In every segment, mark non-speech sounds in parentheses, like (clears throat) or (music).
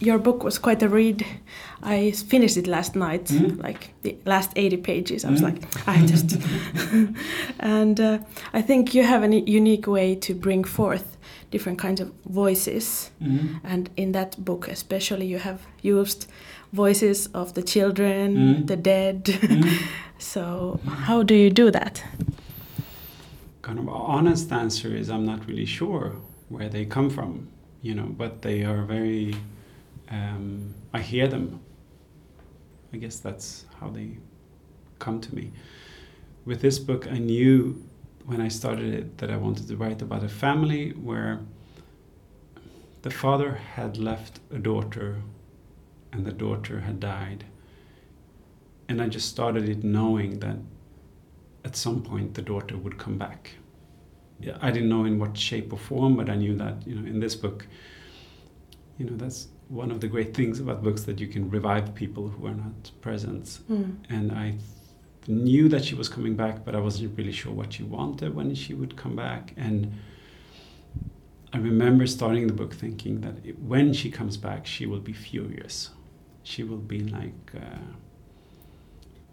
your book was quite a read. I finished it last night, Mm. like the last 80 pages. I was Mm. like, I just. (laughs) and uh, I think you have a unique way to bring forth different kinds of voices. Mhm. And in that book, especially, you have used voices of the children, Mm. the dead. Mm. (laughs) so, how do you do that? kind of honest answer is I'm not really sure where they come from, you know, but they are very. Um, I hear them. I guess that's how they come to me. With this book, I knew when I started it that I wanted to write about a family where the father had left a daughter and the daughter had died. And I just started it knowing that at some point the daughter would come back. I didn't know in what shape or form, but I knew that you know in this book, you know that's one of the great things about books that you can revive people who are not present. Mm. And I th- knew that she was coming back, but I wasn't really sure what she wanted when she would come back. And I remember starting the book thinking that it, when she comes back, she will be furious. She will be like uh,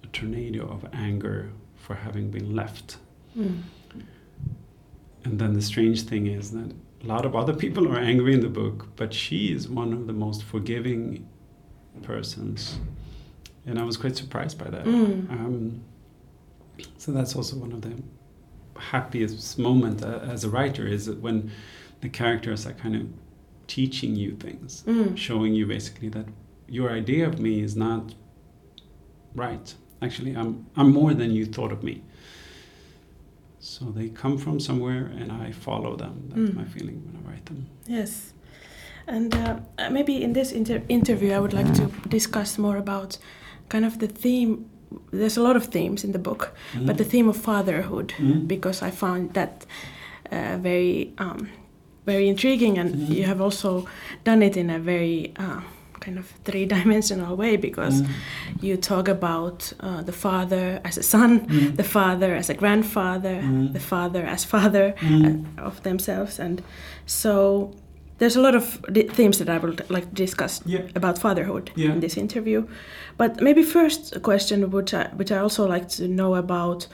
a tornado of anger for having been left. Mm. And then the strange thing is that a lot of other people are angry in the book, but she is one of the most forgiving persons. And I was quite surprised by that. Mm. Um, so that's also one of the happiest moment uh, as a writer is when the characters are kind of teaching you things, Mm. showing you basically that your idea of me is not right. Actually, I'm I'm more than you thought of me. So they come from somewhere, and I follow them. That's Mm. my feeling when I write them. Yes. And uh, uh, maybe in this inter- interview, I would like to discuss more about kind of the theme. There's a lot of themes in the book, but the theme of fatherhood, Mhm. because I found that uh, very, um, very intriguing, and Mhm. you have also done it in a very uh, kind of three-dimensional way, because Mm. you talk about uh, the father as a son, Mm. the father as a grandfather, Mm. the father as father Mm. uh, of themselves, and so there's a lot of di- themes that I would like to discuss Yeah. about fatherhood Yeah. in this interview. But maybe first a question which I, which I also like to know about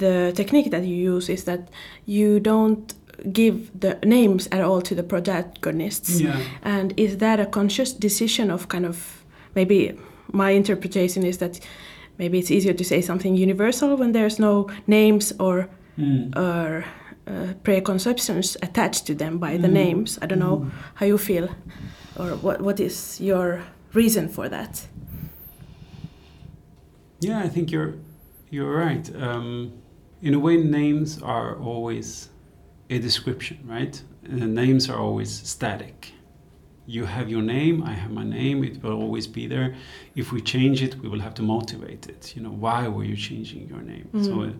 the technique that you use is that you don't give the names at all to the protagonists. Yeah. And is that a conscious decision of kind of maybe my interpretation is that maybe it's easier to say something universal when there's no names or Mm. or uh, preconceptions attached to them by the Mm. names. I don't know Mm. how you feel, or what what is your reason for that? Yeah, I think you're you're right. Um, in a way, names are always a description, right? The names are always static. You have your name, I have my name. It will always be there. If we change it, we will have to motivate it. You know, why were you changing your name? So, Mhm.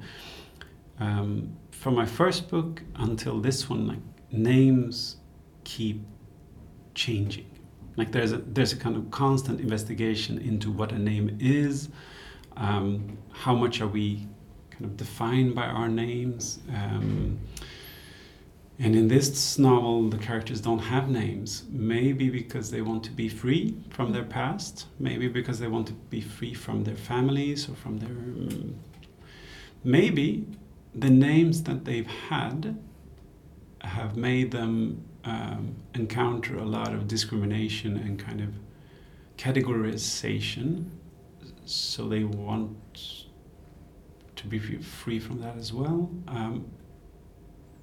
uh, um, from my first book until this one, like names keep changing. Like there's a there's a kind of constant investigation into what a name is, um, how much are we kind of defined by our names. Um, and in this novel, the characters don't have names. Maybe because they want to be free from their past. Maybe because they want to be free from their families or from their. Um, maybe the names that they've had have made them um, encounter a lot of discrimination and kind of categorization. So they want to be free from that as well. Um,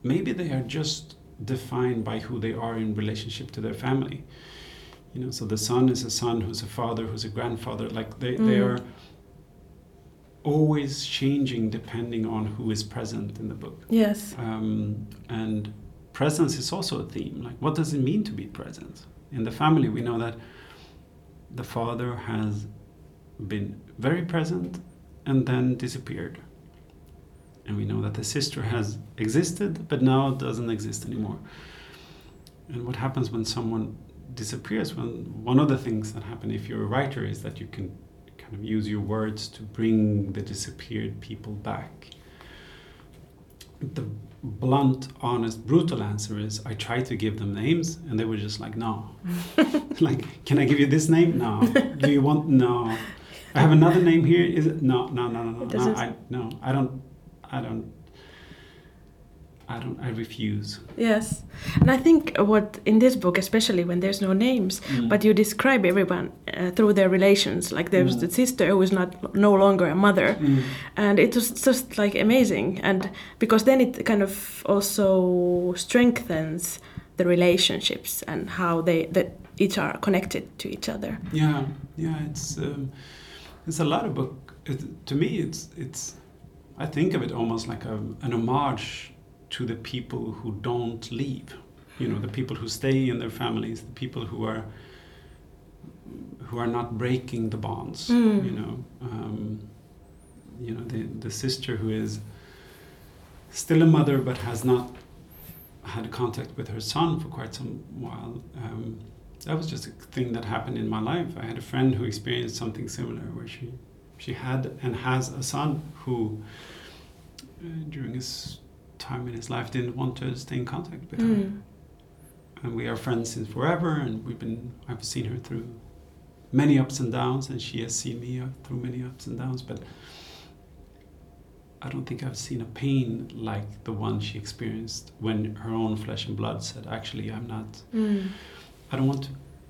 maybe they are just defined by who they are in relationship to their family. You know, so the son is a son who's a father, who's a grandfather. Like they, they Mm. are always changing depending on who is present in the book. Yes. Um, and presence is also a theme. Like, what does it mean to be present? In the family, we know that the father has been very present and then disappeared. And we know that the sister has existed but now doesn't exist anymore. And what happens when someone disappears? When one of the things that happen if you're a writer is that you can kind of use your words to bring the disappeared people back. The blunt, honest, brutal answer is I tried to give them names and they were just like, no. (laughs) like, can I give you this name? No. Do you want? No. I have another name here. Is it? No, no, no, no, no. No, I, no, I don't. I don't. I don't. I refuse. Yes, and I think what in this book, especially when there's no names, Mm. but you describe everyone uh, through their relations. Like there's Mm. the sister who is not no longer a mother, Mm. and it was just like amazing. And because then it kind of also strengthens the relationships and how they that each are connected to each other. Yeah, yeah. It's um, it's a lot of book. It, to me, it's it's. I think of it almost like a, an homage to the people who don't leave. You know, the people who stay in their families, the people who are who are not breaking the bonds. Mm. You know, um, you know the the sister who is still a mother but has not had contact with her son for quite some while. Um, that was just a thing that happened in my life. I had a friend who experienced something similar, where she she had and has a son who, uh, during his time in his life, didn't want to stay in contact with her. Mm. And we are friends since forever, and we've been I've seen her through many ups and downs, and she has seen me uh, through many ups and downs. But I don't think I've seen a pain like the one she experienced when her own flesh and blood said, "Actually, I'm not. Mm. I don't want to.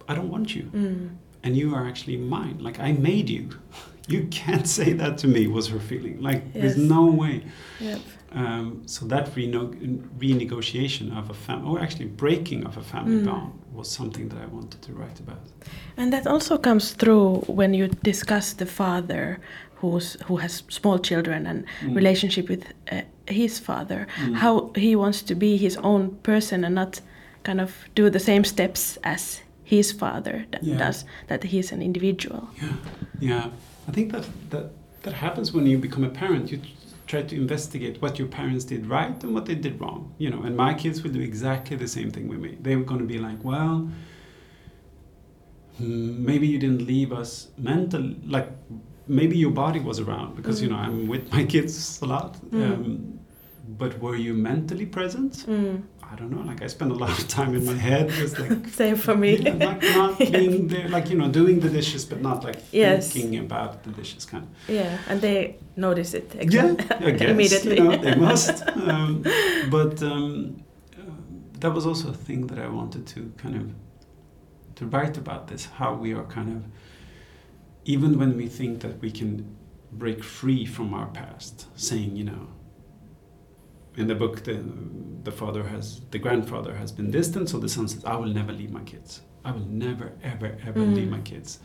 I don't want you." Mm. And you are actually mine. Like I made you. (laughs) You can't say that to me. Was her feeling like there's no way. Yep. Um, so that reno- renegotiation of a family, or actually breaking of a family Mm. bond, was something that I wanted to write about. And that also comes through when you discuss the father who's who has small children and Mm. relationship with uh, his father. Mm. How he wants to be his own person and not kind of do the same steps as his father that Yeah. does. That he's an individual. Yeah, yeah. I think that that that happens when you become a parent. You try to investigate what your parents did right and what they did wrong. You know, and my kids will do exactly the same thing with me. They're going to be like, well. hmm, Maybe you didn't leave us mental like maybe your body was around because you know I'm with my kids a lot. Mm. Um, but were you mentally present? I don't know. Like I spend a lot of time in my head, just like (laughs) Same for me. yeah, like not (laughs) being there, like you know, doing the dishes, but not like Yes. thinking about the dishes, kind of. yeah, and they notice it Yeah, (laughs) I guess, immediately. You know, they must. Um, but um, uh, that was also a thing that I wanted to kind of to write about this. How we are kind of, even when we think that we can break free from our past, saying, you know. In the book, the, the father has, the grandfather has been distant, so the son says, I will never leave my kids. I will never, ever, ever Mm. leave my kids.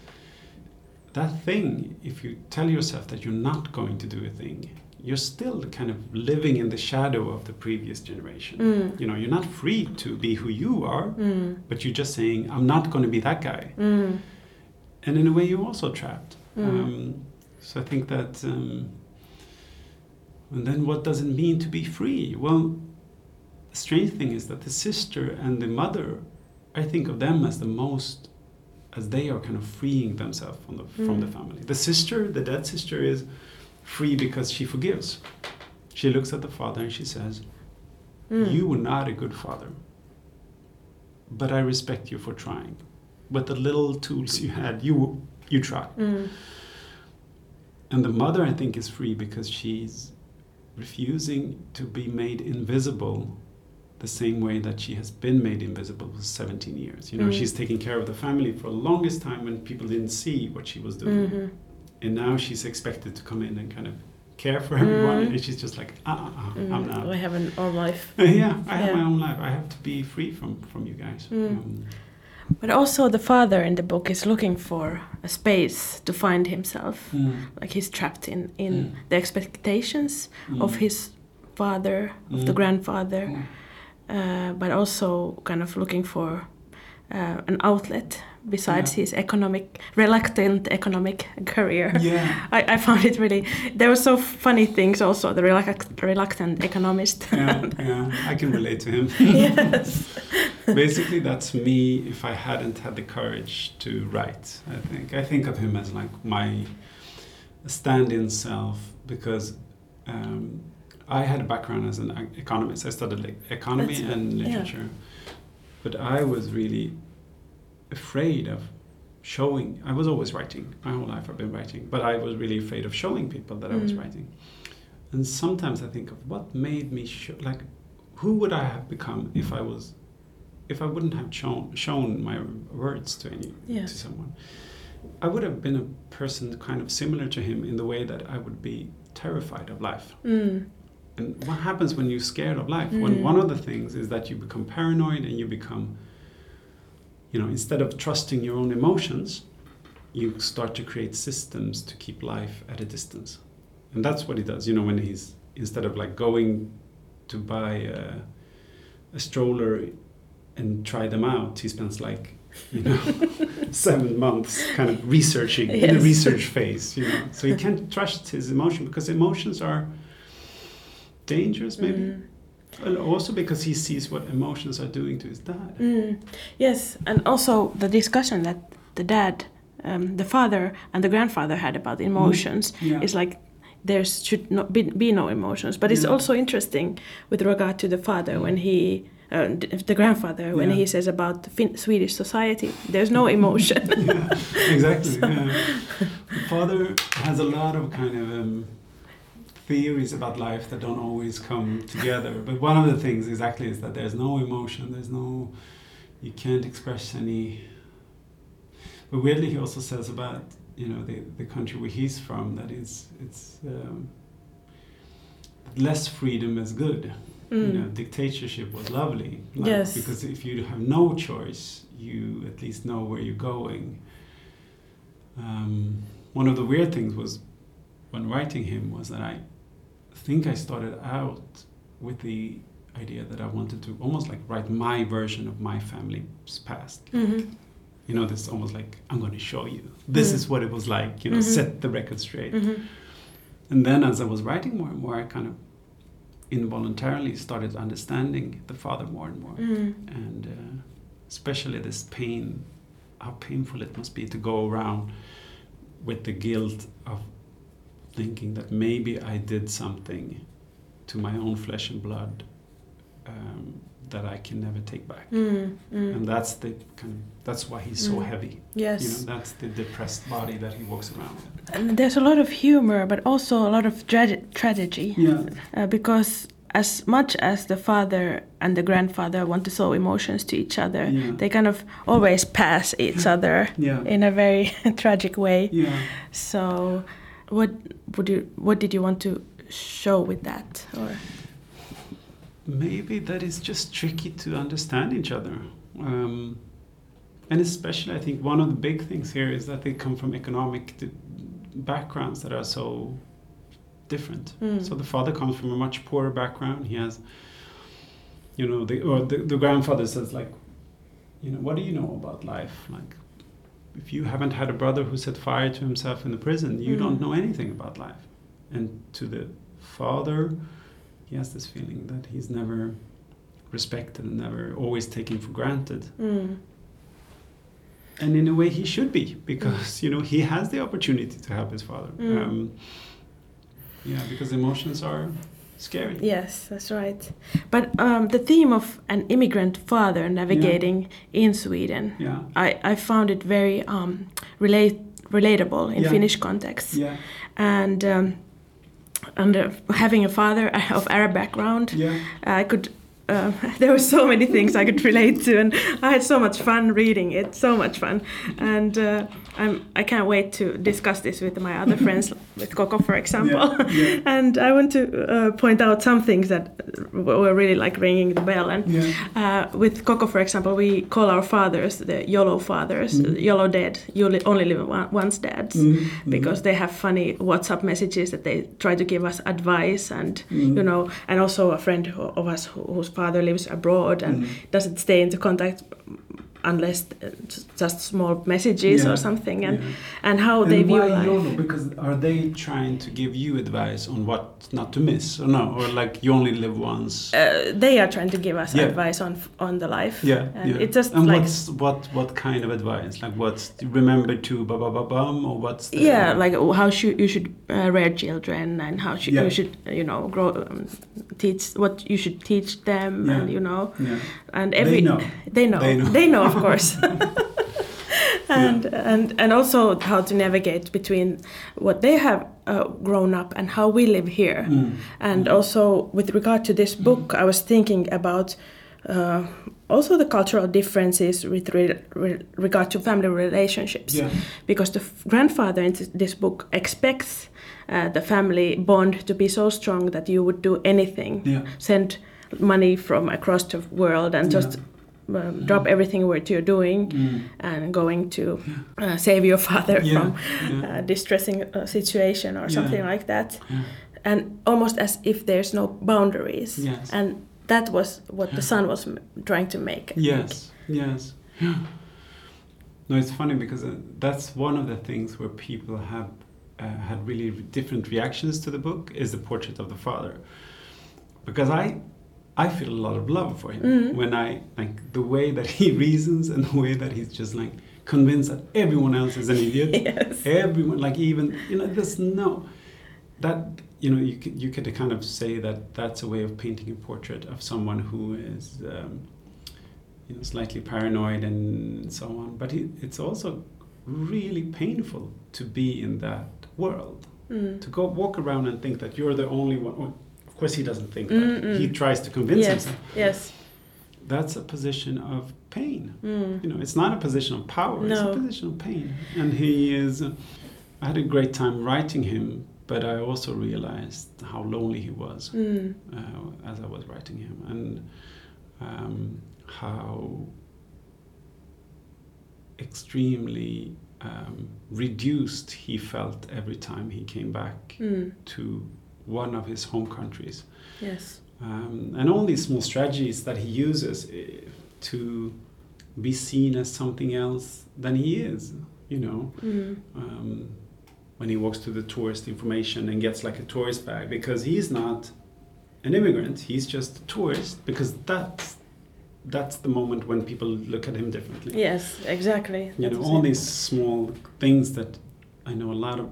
That thing, if you tell yourself that you're not going to do a thing, you're still kind of living in the shadow of the previous generation. Mm. You know, you're not free to be who you are, Mm. but you're just saying, I'm not going to be that guy. Mm. And in a way, you're also trapped. Mm. Um, so I think that. Um, and then what does it mean to be free? Well, the strange thing is that the sister and the mother, I think of them as the most, as they are kind of freeing themselves from the, from the Mm. family. The sister, the dead sister, is free because she forgives. She looks at the father and she says, Mm. You were not a good father, but I respect you for trying. With the little tools you had, you, you tried. Mm. And the mother, I think, is free because she's refusing to be made invisible the same way that she has been made invisible for 17 years. You know, Mm. she's taking care of the family for the longest time when people didn't see what she was doing. Mhm. And now she's expected to come in and kind of care for everyone. Mm. And she's just like, uh uh, uh I'm Mm. not. I have an own life. (laughs) yeah, I have Yeah. my own life. I have to be free from, from you guys. Mm. Um, But also, the father in the book is looking for a space to find himself. mm, Like he's trapped in, in Mm. the expectations mm, of his father, of the Mm. grandfather, mm, uh, but also kind of looking for uh, an outlet besides Yeah. his economic reluctant economic career. Yeah. (laughs) I, I found it really. There were so funny things also. The reluct, reluctant economist. yeah, (laughs) yeah, I can relate to him. (laughs) yes. Basically, that's me if I hadn't had the courage to write. I think I think of him as like my stand-in self because um, I had a background as an e- economist. I studied like economy That's- and yeah. literature, but I was really afraid of showing. I was always writing. My whole life I've been writing, but I was really afraid of showing people that I was Mm. writing. And sometimes I think of what made me show, like, who would I have become if I was, if I wouldn't have shown shown my words to any Yeah. to someone. I would have been a person kind of similar to him in the way that I would be terrified of life. Mm. And what happens when you're scared of life? Mm. When one of the things is that you become paranoid and you become, you know, instead of trusting your own emotions, you start to create systems to keep life at a distance. And that's what he does, you know, when he's, instead of like going to buy a, a stroller and try them out, he spends like, you know, (laughs) seven months kind of researching in the research phase, you know. So he can't trust his emotion because emotions are dangerous, maybe. Mm. And also because he sees what emotions are doing to his dad. Mm. Yes, and also the discussion that the dad, um, the father, and the grandfather had about emotions Yeah. is like there should not be, be no emotions. But it's Yeah. also interesting with regard to the father when he. Uh, the grandfather, when Yeah. he says about the fin- Swedish society, there's no (laughs) emotion. yeah, exactly. (laughs) Yeah. The father has a lot of kind of um, theories about life that don't always come together. But one of the things exactly is that there's no emotion. There's no, you can't express any. But weirdly, he also says about you know the the country where he's from that it's it's um, less freedom is good. You know, Mm. dictatorship was lovely. like, Yes. Because if you have no choice, you at least know where you're going. Um, one of the weird things was when writing him was that I think I started out with the idea that I wanted to almost like write my version of my family's past. Mhm. You know, this almost like I'm going to show you. This Mm. is what it was like. You know, Mhm. set the record straight. Mhm. And then as I was writing more and more, I kind of involuntarily started understanding the father more and more. Mm. And uh, especially this pain, how painful it must be to go around with the guilt of thinking that maybe I did something to my own flesh and blood um, that I can never take back. Mm. Mm. And that's the kind of, that's why he's so Mm. heavy. Yes. You know, that's the depressed body that he walks around with. And there's a lot of humor, but also a lot of tra- tragedy. Yeah. Uh, because as much as the father and the grandfather want to show emotions to each other, Yeah. they kind of always pass each (laughs) other Yeah. in a very (laughs) tragic way. Yeah. So, what would you? What did you want to show with that? Or maybe that is just tricky to understand each other. Um, and especially, I think one of the big things here is that they come from economic d- backgrounds that are so different. Mm. So the father comes from a much poorer background. He has, you know, the, or the, the grandfather says, like, you know, what do you know about life? Like, if you haven't had a brother who set fire to himself in the prison, you Mm. don't know anything about life. And to the father, he has this feeling that he's never respected and never always taken for granted. mm. And in a way, he should be because you know he has the opportunity to help his father. Mm. Um, yeah, because emotions are scary. yes, that's right. But um, the theme of an immigrant father navigating in Sweden, Yeah, I, I found it very um, relate relatable in Yeah. Finnish context. yeah, and um, and uh, having a father (laughs) of Arab background, yeah. I could. Uh, (laughs) there were so many things I could relate to, and I had so much fun reading it. So much fun, and uh, I'm I can't wait to discuss this with my other friends, (laughs) with Coco, for example. Yeah, yeah. (laughs) and I want to uh, point out some things that were really like ringing the bell. And Yeah. uh, with Coco, for example, we call our fathers the YOLO fathers, Mm. YOLO dead. You li- only live one- once dads Mm, because they have funny WhatsApp messages that they try to give us advice and Mm. you know and also a friend of us who, whose father lives abroad and Mm. doesn't stay into contact unless just small messages Yeah, or something, and yeah. and how And they view life. YOLO? Because are they trying to give you advice on what not to miss, or no, or like you only live once? Uh, they are trying to give us Yeah. advice on on the life. yeah, and it's just and like what's what what kind of advice? Like what's remember to ba ba ba bum, or what's the, yeah, like how should you should uh, rear children and how should you should you know grow um, teach what you should teach them and you know yeah. and They know. they know They know. they know course. (laughs) And and and also how to navigate between what they have uh, grown up and how we live here. Mm. and also with regard to this book i was thinking about uh, also the cultural differences with re- re- regard to family relationships. Yeah. because the f- grandfather in this- this book expects uh, the family bond to be so strong that you would do anything. Yeah. send money from across the world and just um, drop everything what you're doing Mm. and going to uh, save your father Yeah, from yeah. a distressing uh, situation or Yeah. something like that Yeah. and almost as if there's no boundaries Yes. and that was what the son was m- trying to make I think. Yes, yes. No, it's funny because uh, that's one of the things where people have uh, had really different reactions to the book is the portrait of the father, because I, I feel a lot of love for him Mhm. when I like the way that he (laughs) reasons and the way that he's just like convinced that everyone else is an idiot. (laughs) yes Everyone, like even you know, there's no that you know you could you could kind of say that that's a way of painting a portrait of someone who is um, you know slightly paranoid and so on. But it, it's also really painful to be in that world Mm. to go walk around and think that you're the only one. Of course, he doesn't think that. Mm-mm. He tries to convince yes himself. yes That's a position of pain mm. you know, it's not a position of power. No. It's a position of pain. And he is. Uh, I had a great time writing him, but I also realized how lonely he was Mm. uh, as I was writing him, and um, how extremely um, reduced he felt every time he came back Mm. to one of his home countries. Yes. Um, and all these small strategies that he uses eh, to be seen as something else than he is you know? Mm. um, when he walks to the tourist information and gets like a tourist bag because he's not an immigrant he's just a tourist because that's that's the moment when people look at him differently. Yes exactly. You That know all it. these small things that i know a lot of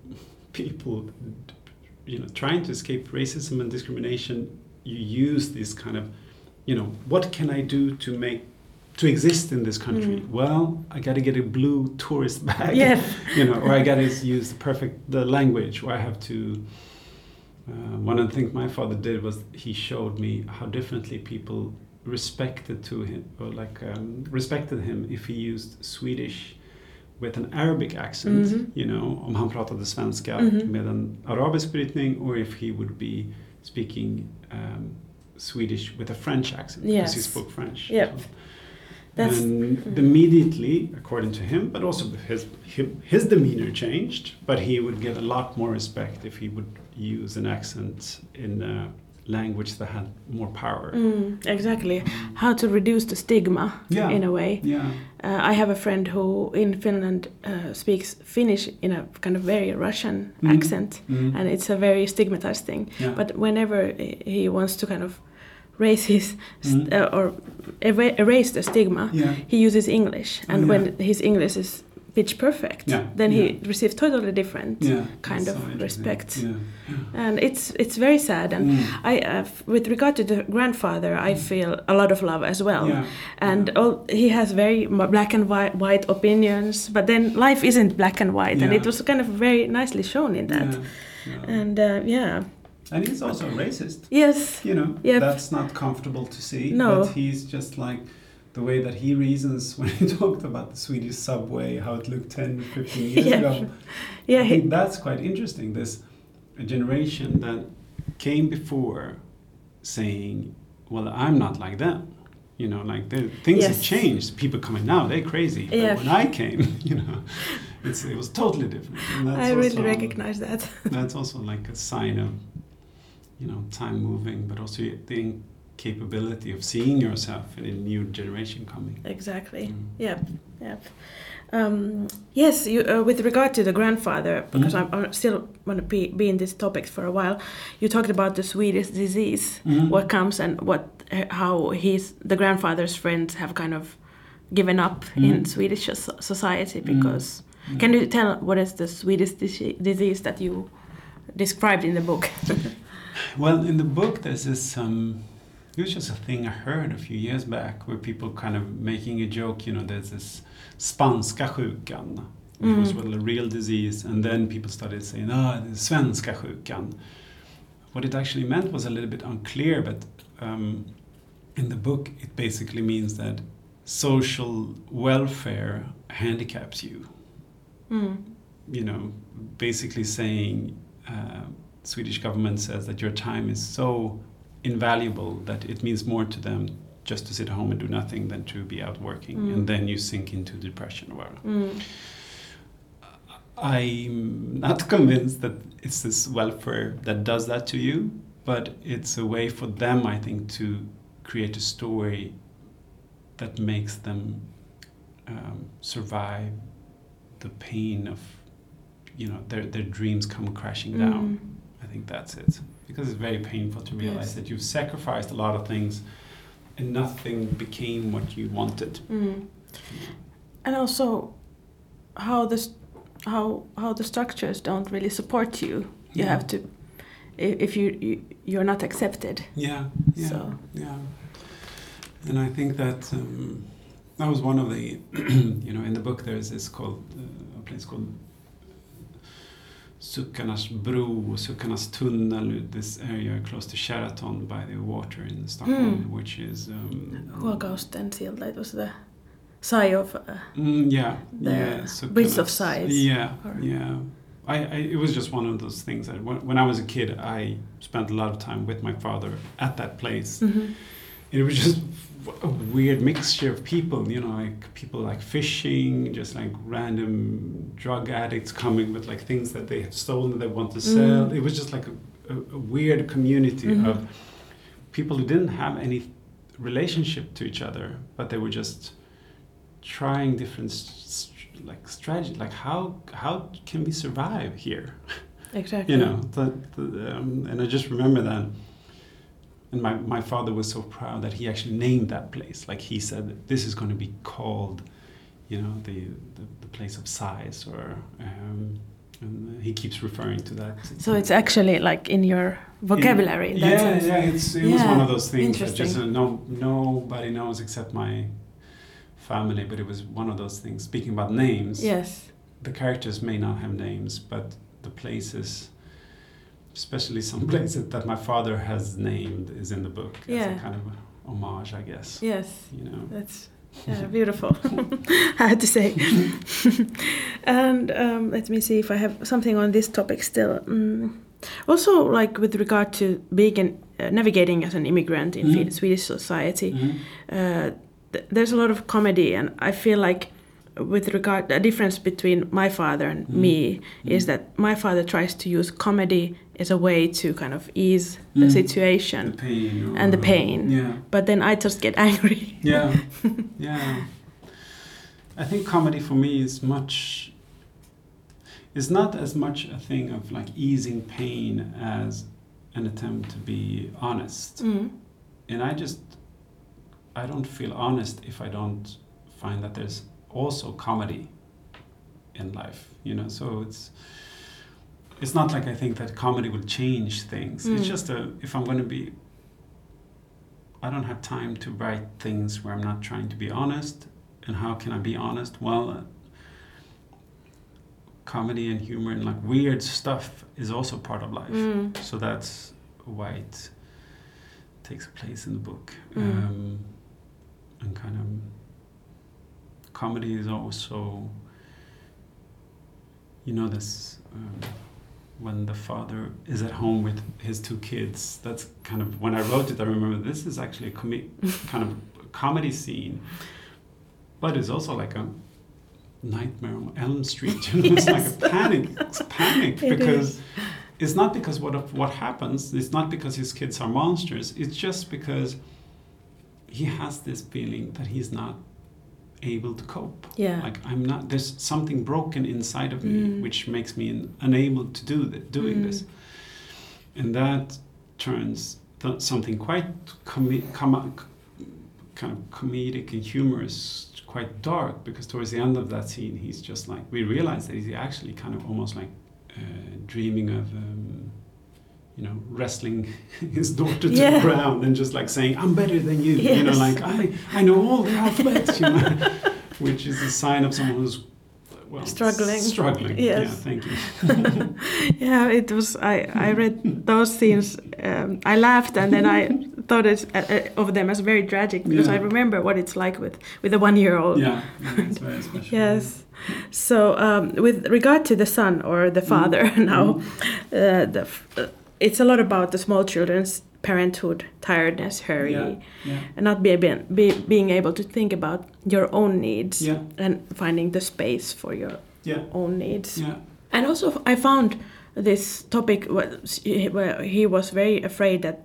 (laughs) people you know trying to escape racism and discrimination you use this kind of you know what can i do to make to exist in this country Mm. well i got to get a blue tourist bag (laughs) Yes. you know or i got to use the perfect the language or i have to uh, one of the things my father did was he showed me how differently people respected to him or like um, respected him if he used Swedish with an Arabic accent, Mhm. you know, om han pratade svenska Mhm. med en arabisk brytning or if he would be speaking um, Swedish with a French accent because he spoke French. Yep. So- That's- and mhm. immediately, according to him, but also his him, his demeanor changed. But he would get a lot more respect if he would use an accent in a language that had more power. Mm, exactly how to reduce the stigma Yeah. in a way Yeah, Uh, I have a friend who in Finland uh, speaks Finnish in a kind of very Russian Mhm. accent, Mhm. and it's a very stigmatized thing. yeah, But whenever he- wants to kind of raise his st- Mhm. uh, or era- erase the stigma, yeah, he uses English, and Yeah. when his English is pitch perfect, Yeah, then yeah. he received totally different yeah. kind That's of so respect. And it's it's very sad. And Mm. I, uh, with regard to the grandfather, I feel a lot of love as well and all, he has very black and white, white opinions but then life isn't black and white and it was kind of very nicely shown in that and uh, yeah And he's also racist. yes You know, Yep. that's not comfortable to see. No. But he's just like the way that he reasons (laughs) when he talked about the Swedish subway, how it looked 10, 15 years Yeah. ago. (laughs) yeah I he, think that's quite interesting. This a generation that came before saying, "Well, I'm not like them." You know, like the things have changed. People coming now, they're crazy. But Yeah. when I came, (laughs) you know, it's, it was totally different. I really um, recognize that That's also like a sign of, you know, time moving, but also the capability of seeing yourself in a new generation coming. Exactly. Mm. Yep. Yep. Um, yes, you, uh, with regard to the grandfather, because Mhm. I'm, I still want to be, be in this topic for a while. You talked about the Swedish disease, Mhm. what comes and what uh, how his the grandfather's friends have kind of given up in Mhm. Swedish so- society Mm. because. Can you tell what is the Swedish disease that you described in the book? (laughs) Well, in the book, there's this. Um, it was just a thing I heard a few years back where people kind of making a joke. You know, there's this spanska sjukan, which was Mm. well a real disease, and then people started saying, "Ah, the svenska sjukan." What it actually meant was a little bit unclear, but um, in the book, it basically means that social welfare handicaps you Mm. you know, basically saying uh, Swedish government says that your time is so invaluable that it means more to them just to sit home and do nothing than to be out working, Mm. and then you sink into depression. Well, Mm. I'm not (laughs) convinced that it's this welfare that does that to you, but it's a way for them, I think, to create a story that makes them um, survive the pain of, you know, their, their dreams come crashing down. Mm. I think that's it. Because it's very painful to realize Yes. that you've sacrificed a lot of things and nothing became what you wanted. Mm. And also, how the how how the structures don't really support you. You Yeah. have to, if you, you you're not accepted. Yeah, yeah, So yeah. And I think that um, that was one of the, (clears throat) you know, in the book there is this called uh, a place called Suckarnas bro, Suckarnas tunnel, this area close to Sheraton by the water in Stockholm, Hmm. which is um, Huokausten silta, it was the sigh of. Uh, Mm, yeah, The yeah. Bridge of Sighs, Yeah, or- yeah. I, I, it was just one of those things that when, when I was a kid, I spent a lot of time with my father at that place. mhm. It was just a weird mixture of people, you know, like people like fishing, just like random drug addicts coming with like things that they have stolen that they want to sell. Mm. It was just like a, a, a weird community Mhm. of people who didn't have any relationship to each other, but they were just trying different s- s- like strategy, like how how can we survive here? (laughs) Exactly. you know um, and i just remember that and my, my father was so proud that he actually named that place like he said this is going to be called you know the, the, the place of sighs or um, and he keeps referring to that So it's actually like in your vocabulary. in yeah sense. yeah it's, it was one of those things that just uh, no nobody knows except my family but it was one of those things speaking about names Yes. the characters may not have names, but the places, especially some (laughs) places that my father has named, is in the book as a kind of homage, I guess. Yes. You know. That's (laughs) yeah, beautiful. (laughs) I had to say. and um, let me see if I have something on this topic still. Mm. Also, like with regard to being uh, navigating as an immigrant in. Fe- Swedish society, Mhm. uh, th- there's a lot of comedy, and I feel like with regard the difference between my father and Mhm. me is Mhm. that my father tries to use comedy as a way to kind of ease the Mm. situation, The pain. Or, And the pain. Yeah. but then I just get (laughs) angry. Yeah. yeah. I think comedy for me is much. Is not as much a thing of like easing pain as an attempt to be honest. Mm. and I just I don't feel honest if I don't find that there's also comedy in life, you know. So it's it's not like I think that comedy will change things. It's Mm. just a if I'm going to be I don't have time to write things where I'm not trying to be honest. And how can I be honest? Well, uh, comedy and humor and like weird stuff is also part of life. Mm. So that's why it takes place in the book. Mm. Um, and kind of comedy is also, you know, this um, when the father is at home with his two kids. That's kind of when I wrote it. I remember this is actually a comi- (laughs) kind of comedy scene, but it's also like a nightmare on Elm Street. You know, it's like a (laughs) panic, it's panic (laughs) It because it's not because what of what happens. It's not because his kids are monsters. It's just because he has this feeling that he's not able to cope. Yeah. Like I'm not. There's something broken inside of me, Mm. which makes me un- unable to do th- doing Mm. this, and that turns th- something quite com- com- kind of comedic and humorous, quite dark. Because towards the end of that scene, he's just like we realize that he's actually kind of almost like uh, dreaming of. Um, you know, wrestling (laughs) his daughter to Yeah. the ground and just like saying, "I'm better than you." You know, like I, I know all the alphabets. You know, (laughs) which is a sign of someone who's well Struggling. Struggling. Yes. Yeah. Thank you. (laughs) yeah, it was. I I read those scenes. Um, I laughed and then I thought it, uh, uh, of them as very tragic because I remember what it's like with with a one year old. Yeah, yeah, it's very special. Yes. So, um, with regard to the son or the father, now, uh, the, uh, it's a lot about the small children's parenthood, tiredness, hurry, Yeah, yeah, and not be, be, being able to think about your own needs Yeah. and finding the space for your yeah, own needs. yeah, And also, I found this topic where where he was very afraid that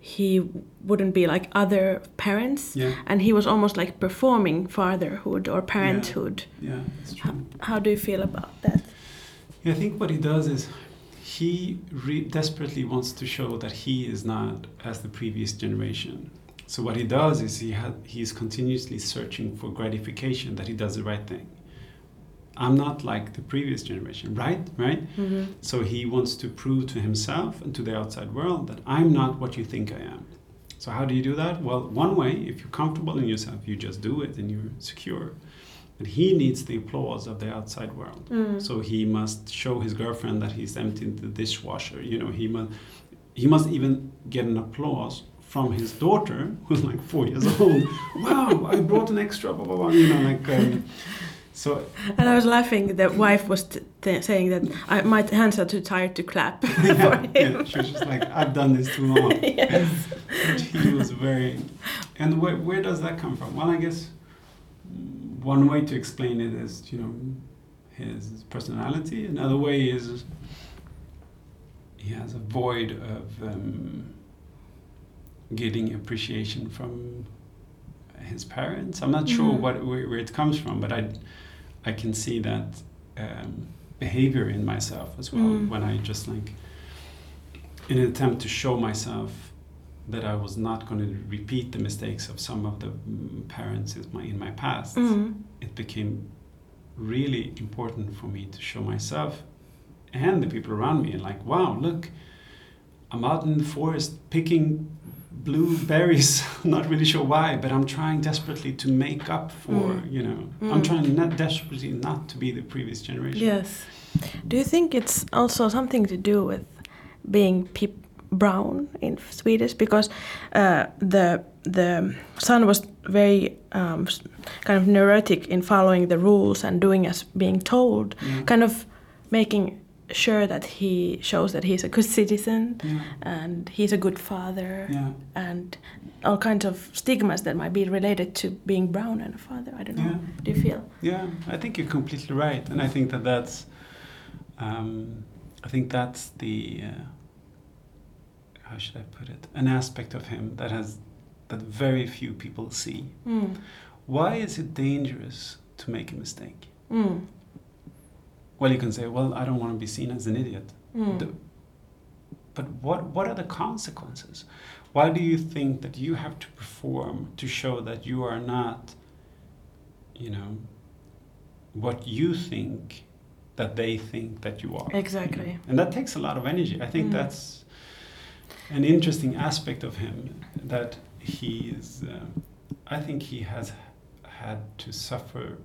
he wouldn't be like other parents, yeah, and he was almost like performing fatherhood or parenthood. yeah. True. How do you feel about that? Yeah, I think what he does is he re- desperately wants to show that he is not as the previous generation. So what he does is he ha- he is continuously searching for gratification that he does the right thing. I'm not like the previous generation, right? Right? Mm-hmm. So he wants to prove to himself and to the outside world that I'm not what you think I am. So how do you do that? Well, one way, if you're comfortable in yourself, you just do it and you're secure. But he needs the applause of the outside world. Mm. So he must show his girlfriend that he's emptied the dishwasher. You know, he must he must even get an applause from his daughter, (laughs) who's like four years (laughs) old. wow, I brought an extra. Blah blah blah. You know, like. Um, so And I was laughing. The wife was t- t- saying that I, my hands are too tired to clap (laughs) for yeah, him. yeah, she was just like, I've done this too long. yes. He was very. And where, where does that come from? Well, I guess one way to explain it is, you know, his personality. Another way is he has a void of um, getting appreciation from his parents. I'm not sure Mhm. what where, where it comes from, but I, I can see that um, behavior in myself as well Mm. when I just like, in an attempt to show myself that I was not going to repeat the mistakes of some of the mm, parents in my in my past. Mm. It became really important for me to show myself and the people around me and like, wow, look, I'm out in the forest picking blueberries. (laughs) not really sure why, but I'm trying desperately to make up for, Mm. you know, I'm Mm. trying not desperately not to be the previous generation. Yes. Do you think it's also something to do with being peop brown in Swedish? Because uh, the the son was very um, kind of neurotic in following the rules and doing as being told, Yeah. kind of making sure that he shows that he's a good citizen Yeah. and he's a good father Yeah. and all kinds of stigmas that might be related to being brown and a father. I don't know. Do you feel? Yeah, I think you're completely right, and I think that that's, um, I think that's the, uh, how should I put it, an aspect of him that has, that very few people see. Mm. Why is it dangerous to make a mistake? Mm. Well, you can say, well, I don't want to be seen as an idiot. Mm. The- but what what are the consequences? Why do you think that you have to perform to show that you are not, you know, what you think that they think that you are? Exactly. And that takes a lot of energy. I think Mm. that's an interesting aspect of him that he is. Um, I think he has had to suffer.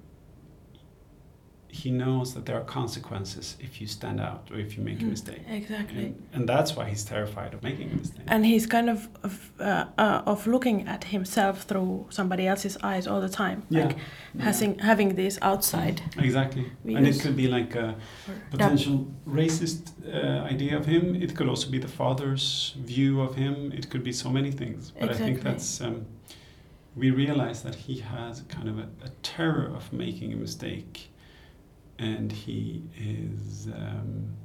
He knows that there are consequences if you stand out or if you make a Mm, mistake. Exactly. And, and that's why he's terrified of making a mistake. And he's kind of of, uh, uh, of looking at himself through somebody else's eyes all the time, Yeah. like having having this outside. Exactly. We and it could be like a potential racist uh, idea of him. It could also be the father's view of him. It could be so many things. But I think that's. Um, we realize that he has kind of a, a terror of making a mistake, and he is. Um,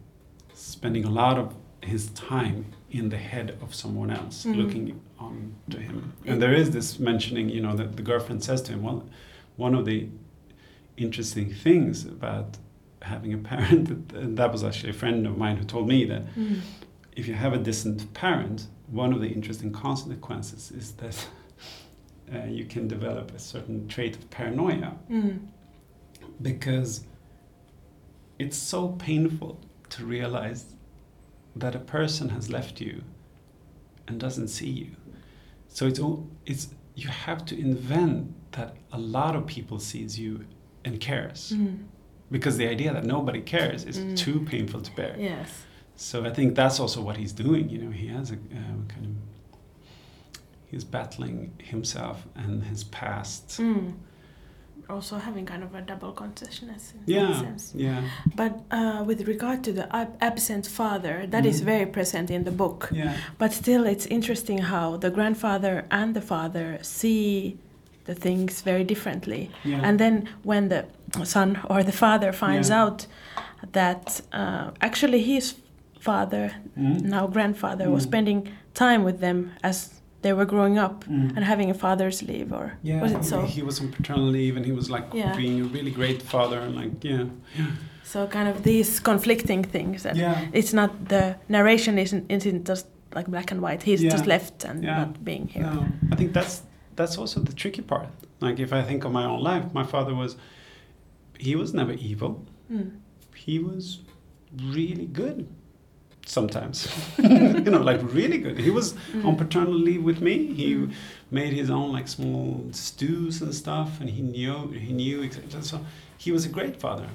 spending a lot of his time in the head of someone else, Mhm. looking on to him. And there is this mentioning, you know, that the girlfriend says to him, well, one of the interesting things about having a parent, (laughs) and that was actually a friend of mine who told me that Mm. if you have a distant parent, one of the interesting consequences is that (laughs) uh, you can develop a certain trait of paranoia Mm. because it's so painful to realize that a person has left you and doesn't see you. So it's all, it's you have to invent that a lot of people sees you and cares Mm. because the idea that nobody cares is Mm. too painful to bear. Yes. So I think that's also what he's doing. You know, he has a um, kind of he's battling himself and his past. Mm. Also having kind of a double consciousness in that Yeah, sense. yeah, But uh, with regard to the absent father, that is Mhm. very present in the book. yeah, But still, it's interesting how the grandfather and the father see the things very differently. yeah. And then when the son or the father finds Yeah. out that uh, actually his father, Mm. now grandfather, was Mm. spending time with them as they were growing up Mm. and having a father's leave, or Yeah, was it so? He was on paternal leave, and he was like Yeah. being a really great father, and like yeah, So kind of these conflicting things that yeah, it's not the narration isn't isn't just like black and white. He's Yeah. just left and not being here. No, I think that's that's also the tricky part. Like if I think of my own life, my father was he was never evil. Mm. He was really good sometimes. (laughs) you know, like really good. He was Mm. on paternal leave with me. He Mm. made his own like small stews and stuff, and he knew he knew exactly. So he was a great father.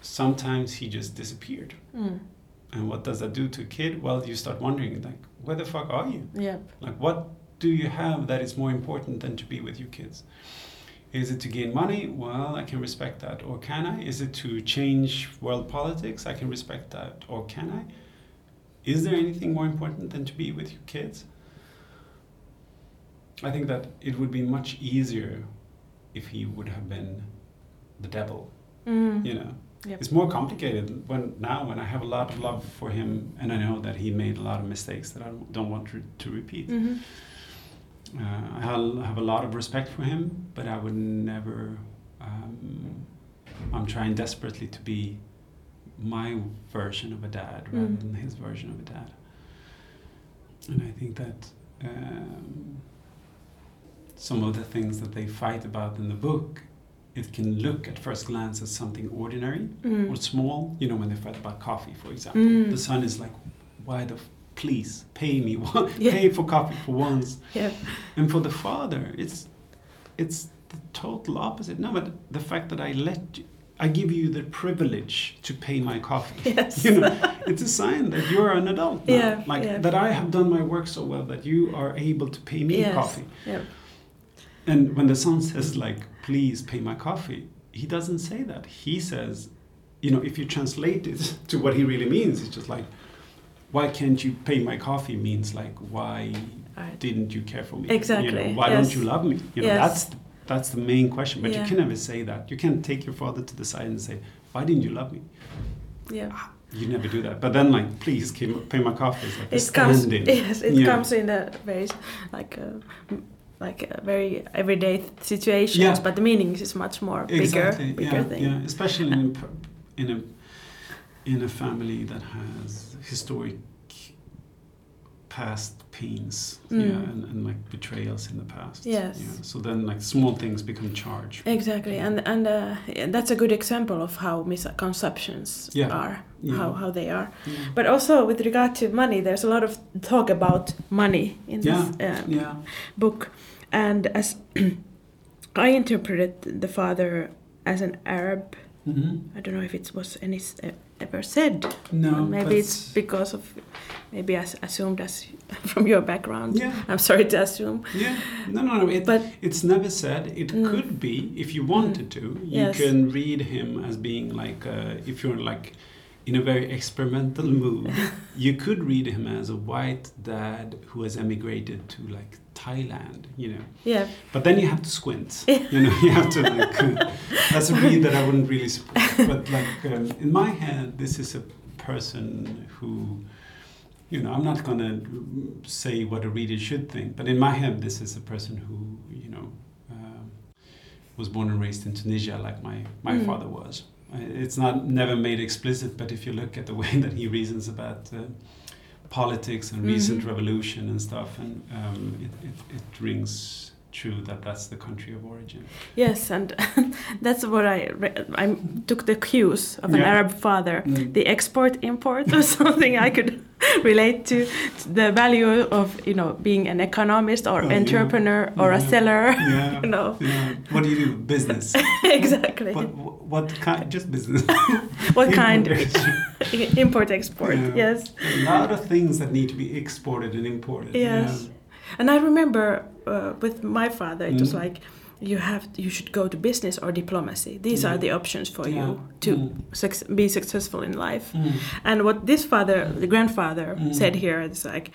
Sometimes he just disappeared. Mm. And what does that do to a kid? Well, you start wondering like, where the fuck are you? Yep. Like, what do you have that is more important than to be with your kids? Is it to gain money? Well, I can respect that. Or can I? Is it to change world politics? I can respect that. Or can I? Is there anything more important than to be with your kids? I think that it would be much easier if he would have been the devil, Mm. you know. Yep. It's more complicated when now when I have a lot of love for him and I know that he made a lot of mistakes that I don't want to, to repeat. Mhm. Uh, I have- have a lot of respect for him, but I would never. Um, I'm trying desperately to be my version of a dad rather Mm. than his version of a dad. And I think that um, some of the things that they fight about in the book, it can look at first glance as something ordinary Mm. or small. You know, when they fight about coffee, for example, Mm. the son is like, "Why the? F- please pay me (laughs) one, Yeah. pay for coffee for once." Yep. And for the father, it's it's the total opposite. No, but the fact that I let you, I give you the privilege to pay my coffee. (laughs) Yes. You know, it's a sign that you're an adult now. Yeah, like yeah. that I have done my work so well that you are able to pay me Yes. coffee. Yep. And when the son says like, "Please pay my coffee," he doesn't say that. He says, you know, if you translate it (laughs) to what he really means, it's just like, "Why can't you pay my coffee?" Means like, "Why didn't you care for me? Exactly, You know, why yes. don't you love me? You know, Yes. that's that's the main question. But Yeah. you can never say that. You can't take your father to the side and say, "Why didn't you love me?" Yeah. Ah, you never do that. But then, like, please pay- pay my coffee. Like It comes. (laughs) Yes, it Yeah. comes in a very like a, like a very everyday situations, Yeah. but the meaning is much more bigger, Exactly. bigger yeah, thing. yeah. Especially in (laughs) in a in a family that has historic past pains, Mm. yeah, and, and like betrayals in the past. Yes. Yeah. So then, like, small things become charge. Exactly, and and uh, that's a good example of how misconceptions Yeah. are, Yeah. how how they are. But also with regard to money, there's a lot of talk about money in this uh, yeah. book, and as (clears throat) I interpreted the father as an Arab. hmm I don't know if it was any e- ever said. No. maybe it's because of maybe as assumed as (laughs) from your background. Yeah. I'm sorry to assume, Yeah. No, no, no. It, but It's never said. It Mm. could be if you wanted to. You Yes. can read him as being like, uh, if you're like in a very experimental mood, (laughs) you could read him as a white dad who has emigrated to like Thailand, you know. yeah, But then you have to squint. (laughs) Yeah. you know, you have to like. (laughs) that's a read that I wouldn't really support. But like um, in my head, this is a person who, you know, I'm not going to say what a reader should think, but in my head, this is a person who, you know, um, was born and raised in Tunisia like my, my Mm. father was. It's not never made explicit, but if you look at the way (laughs) that he reasons about uh, politics and recent Mhm. revolution and stuff, and um, it, it, it rings true that that's the country of origin. Yes, and (laughs) that's what I re- I took the cues of an Yeah. Arab father. Mm. The export import or (laughs) something I could relate to. The value of you know being an economist or Oh, yeah. entrepreneur or a seller. (laughs) Yeah. You know Yeah. What do you do? Business. (laughs) exactly. What, what kind? Just business. (laughs) what kind? Import. export. Yeah. Yes. A lot of things that need to be exported and imported. Yes. And I remember uh, with my father, it was Mm. like you have you should go to business or diplomacy. These are the options for Yeah. you to Mm. be successful in life. Mm. And what this father, the grandfather, Mm. said here is like,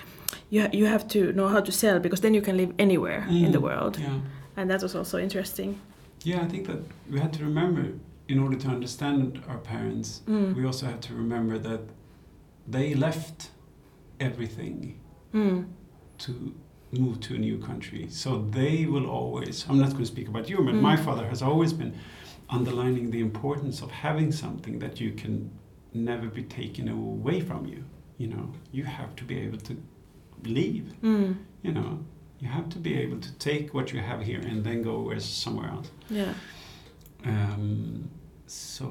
you ha- you have to know how to sell because then you can live anywhere in the Mm. world. Yeah. And that was also interesting. Yeah, I think that we had to remember, in order to understand our parents, Mm. we also have to remember that they left everything Mm. to move to a new country. So they will always, I'm not going to speak about you, but Mm. my father has always been underlining the importance of having something that you can never be taken away from you. You know, you have to be able to leave, Mm. you know. You have to be able to take what you have here and then go where somewhere else. Yeah. Um, so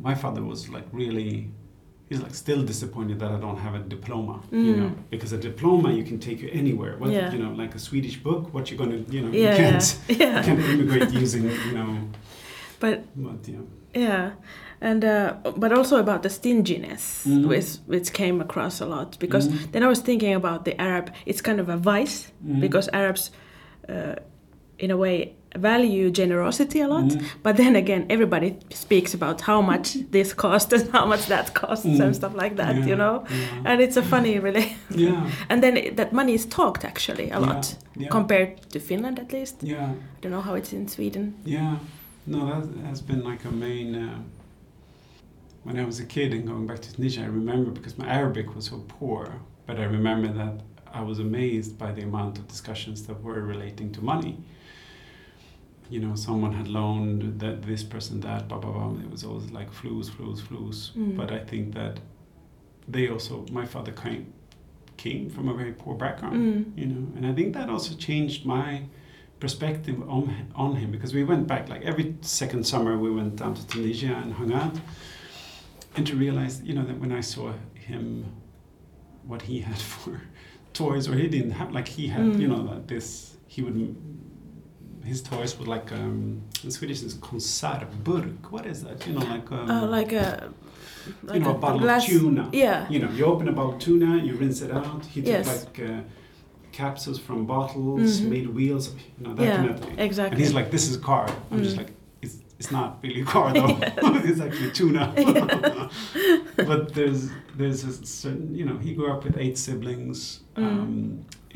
my father was like really he's like still disappointed that I don't have a diploma, you Mm. know, because a diploma you can take you anywhere. What, Yeah. you know, like a Swedish book, what you're gonna, you know, (laughs) Yeah. you can't, you Yeah. can't immigrate using, you know, But what, yeah. Yeah, and uh, but also about the stinginess, Mm. which which came across a lot because Mm. then I was thinking about the Arab. It's kind of a vice Mm. because Arabs, uh, in a way, value generosity a lot. Mm. But then again, everybody speaks about how much this costs and how much that costs Mm. and stuff like that. Yeah, You know, yeah. and it's a funny really. Yeah. and then it, that money is talked actually a Yeah, lot compared to Finland at least. Yeah, I don't know how it's in Sweden. yeah. No, that has been like a main. Uh, when I was a kid and going back to Tunisia, I remember because my Arabic was so poor, but I remember that I was amazed by the amount of discussions that were relating to money. You know, someone had loaned that this person that, blah blah blah. It was always like flus, flus, flus. Mm. But I think that they also, my father came came from a very poor background Mm. you know and i think that also changed my perspective on, on him because we went back like every second summer we went down to tunisia and hung out and to realize you know that when i saw him what he had (laughs) for toys or he didn't have like he had Mm. you know like this he would his toys were like um in swedish is konservburk what is that you know like um, Uh, like a you know a bottle glass- of tuna Yeah. you know, you open a bottle of tuna, you rinse it out. He took Yes. like uh, capsules from bottles, Mhm. made wheels, you know, that yeah, kind of thing. exactly. And he's like, "This is a car." I'm just Mm. like, "It's it's not really a car though. (laughs) (laughs) it's actually tuna." (laughs) but there's there's a certain, you know, he grew up with eight siblings Mm. um,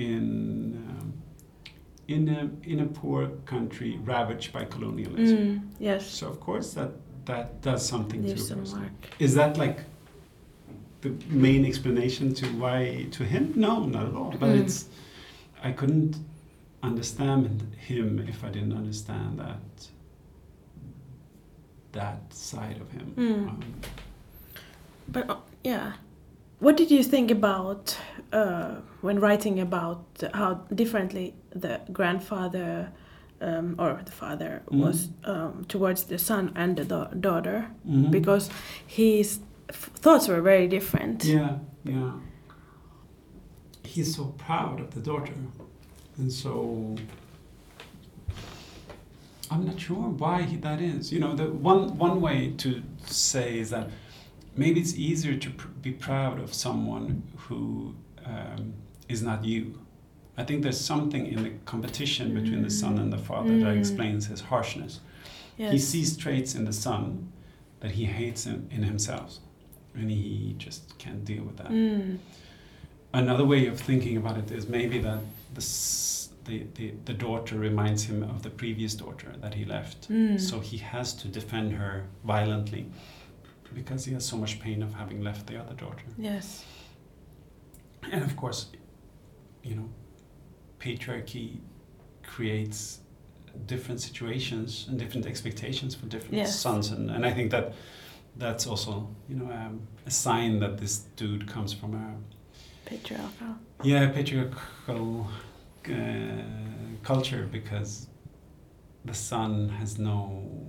in um, in a in a poor country ravaged by colonialism. Mm, yes. So of course that that does something to Leave a some person. mark. Is that like the main explanation to why to him? No, not at all. But Mm. it's I couldn't understand him if I didn't understand that that side of him. Mm. Um, But uh, yeah, what did you think about uh, when writing about how differently the grandfather um, or the father Mm. was um, towards the son and the da- daughter? mhm. Because his f- thoughts were very different. Yeah, yeah. He's so proud of the daughter, and so I'm not sure why he, that is. You know, the one one way to say is that maybe it's easier to pr- be proud of someone who um, is not you. I think there's something in the competition between the son and the father that Mm. explains his harshness. Yes. He sees traits in the son that he hates in, in himself, and he just can't deal with that. Mm. Another way of thinking about it is maybe that the, the, the, the daughter reminds him of the previous daughter that he left. Mm. So he has to defend her violently because he has so much pain of having left the other daughter. Yes. And of course, you know, patriarchy creates different situations and different expectations for different Yes. sons, and, and I think that that's also you know um, a sign that this dude comes from a Patriarchal. yeah patriarchal uh, culture because the son has no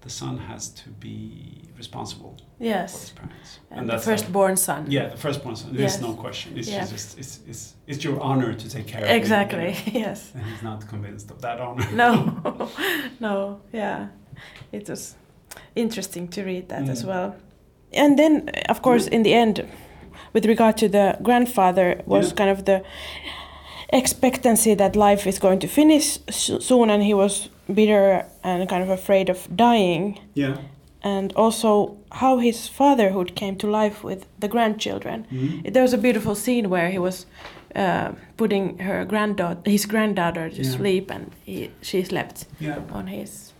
the son has to be responsible yes. for his parents And, the that's firstborn son. yeah, the firstborn son. There's Yes. no question. It's Yeah. just it's, it's it's your honor to take care of him. Exactly. (laughs) yes. And he's not convinced of that honor. No. (laughs) (laughs) no. Yeah. It was interesting to read that as Mm. well. And then, of course, in the end, with regard to the grandfather, was Yeah. kind of the expectancy that life is going to finish soon, and he was bitter and kind of afraid of dying. Yeah. and also how his fatherhood came to life with the grandchildren. Mhm. There was a beautiful scene where he was uh, putting her granddaughter, his granddaughter, to Yeah. sleep, and he, she slept Yeah. on his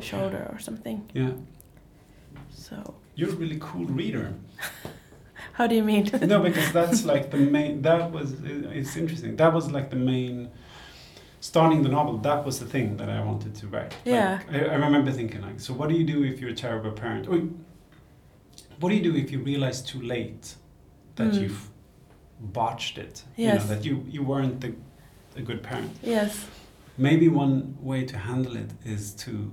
shoulder or something. Yeah. So, You're a really cool reader. how do you mean? (laughs) no, because that's like the main. That was it's interesting. That was like the main. Starting the novel, that was the thing that I wanted to write. Like, Yeah. I, I remember thinking like, so what do you do if you're a terrible parent? Or what do you do if you realize too late that Mm. you've botched it? You Yes. know, that you you weren't the, a good parent. yes. Maybe one way to handle it is to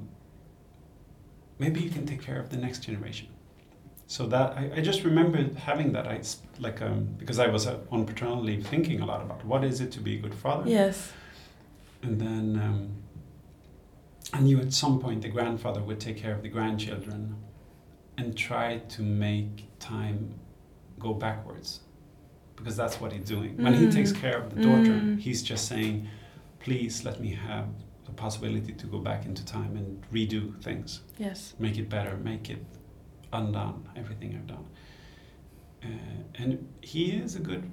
maybe you can take care of the next generation. So that I, I just remember having that I like um, because I was uh, on paternal leave thinking a lot about what is it to be a good father. Yes. And then um, I knew at some point the grandfather would take care of the grandchildren and try to make time go backwards because that's what he's doing. When he Mm. takes care of the daughter, Mm. he's just saying, please let me have the possibility to go back into time and redo things, Yes. make it better, make it undone, everything I've done. Uh, and he is a good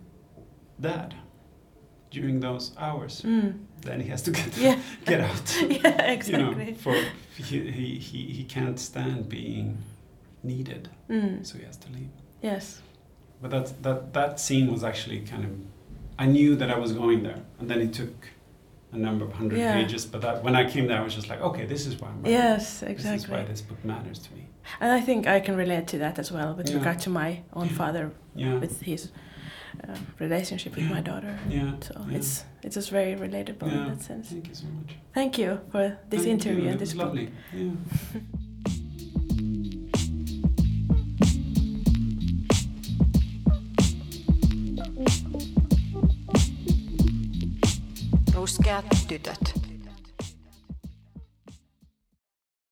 dad during those hours. Mm. Then he has to get, Yeah. (laughs) get out. (laughs) yeah. You know, Exactly. for he, he, he, he can't stand being needed, Mm. so he has to leave. Yes. But that that that scene was actually kind of, I knew that I was going there, and then it took a number of hundred Yeah. pages. But that when I came there, I was just like, okay, this is why I'm writing. Yes. This is why this book matters to me. And I think I can relate to that as well with Yeah. regard to my own father Yeah. with his uh, relationship with Yeah. my daughter. yeah. So yeah. it's it's just very relatable Yeah. in that sense. Thank you so much. Thank you for this Thank interview you. and It this was book. lovely. Yeah. Ruskeat tytöt.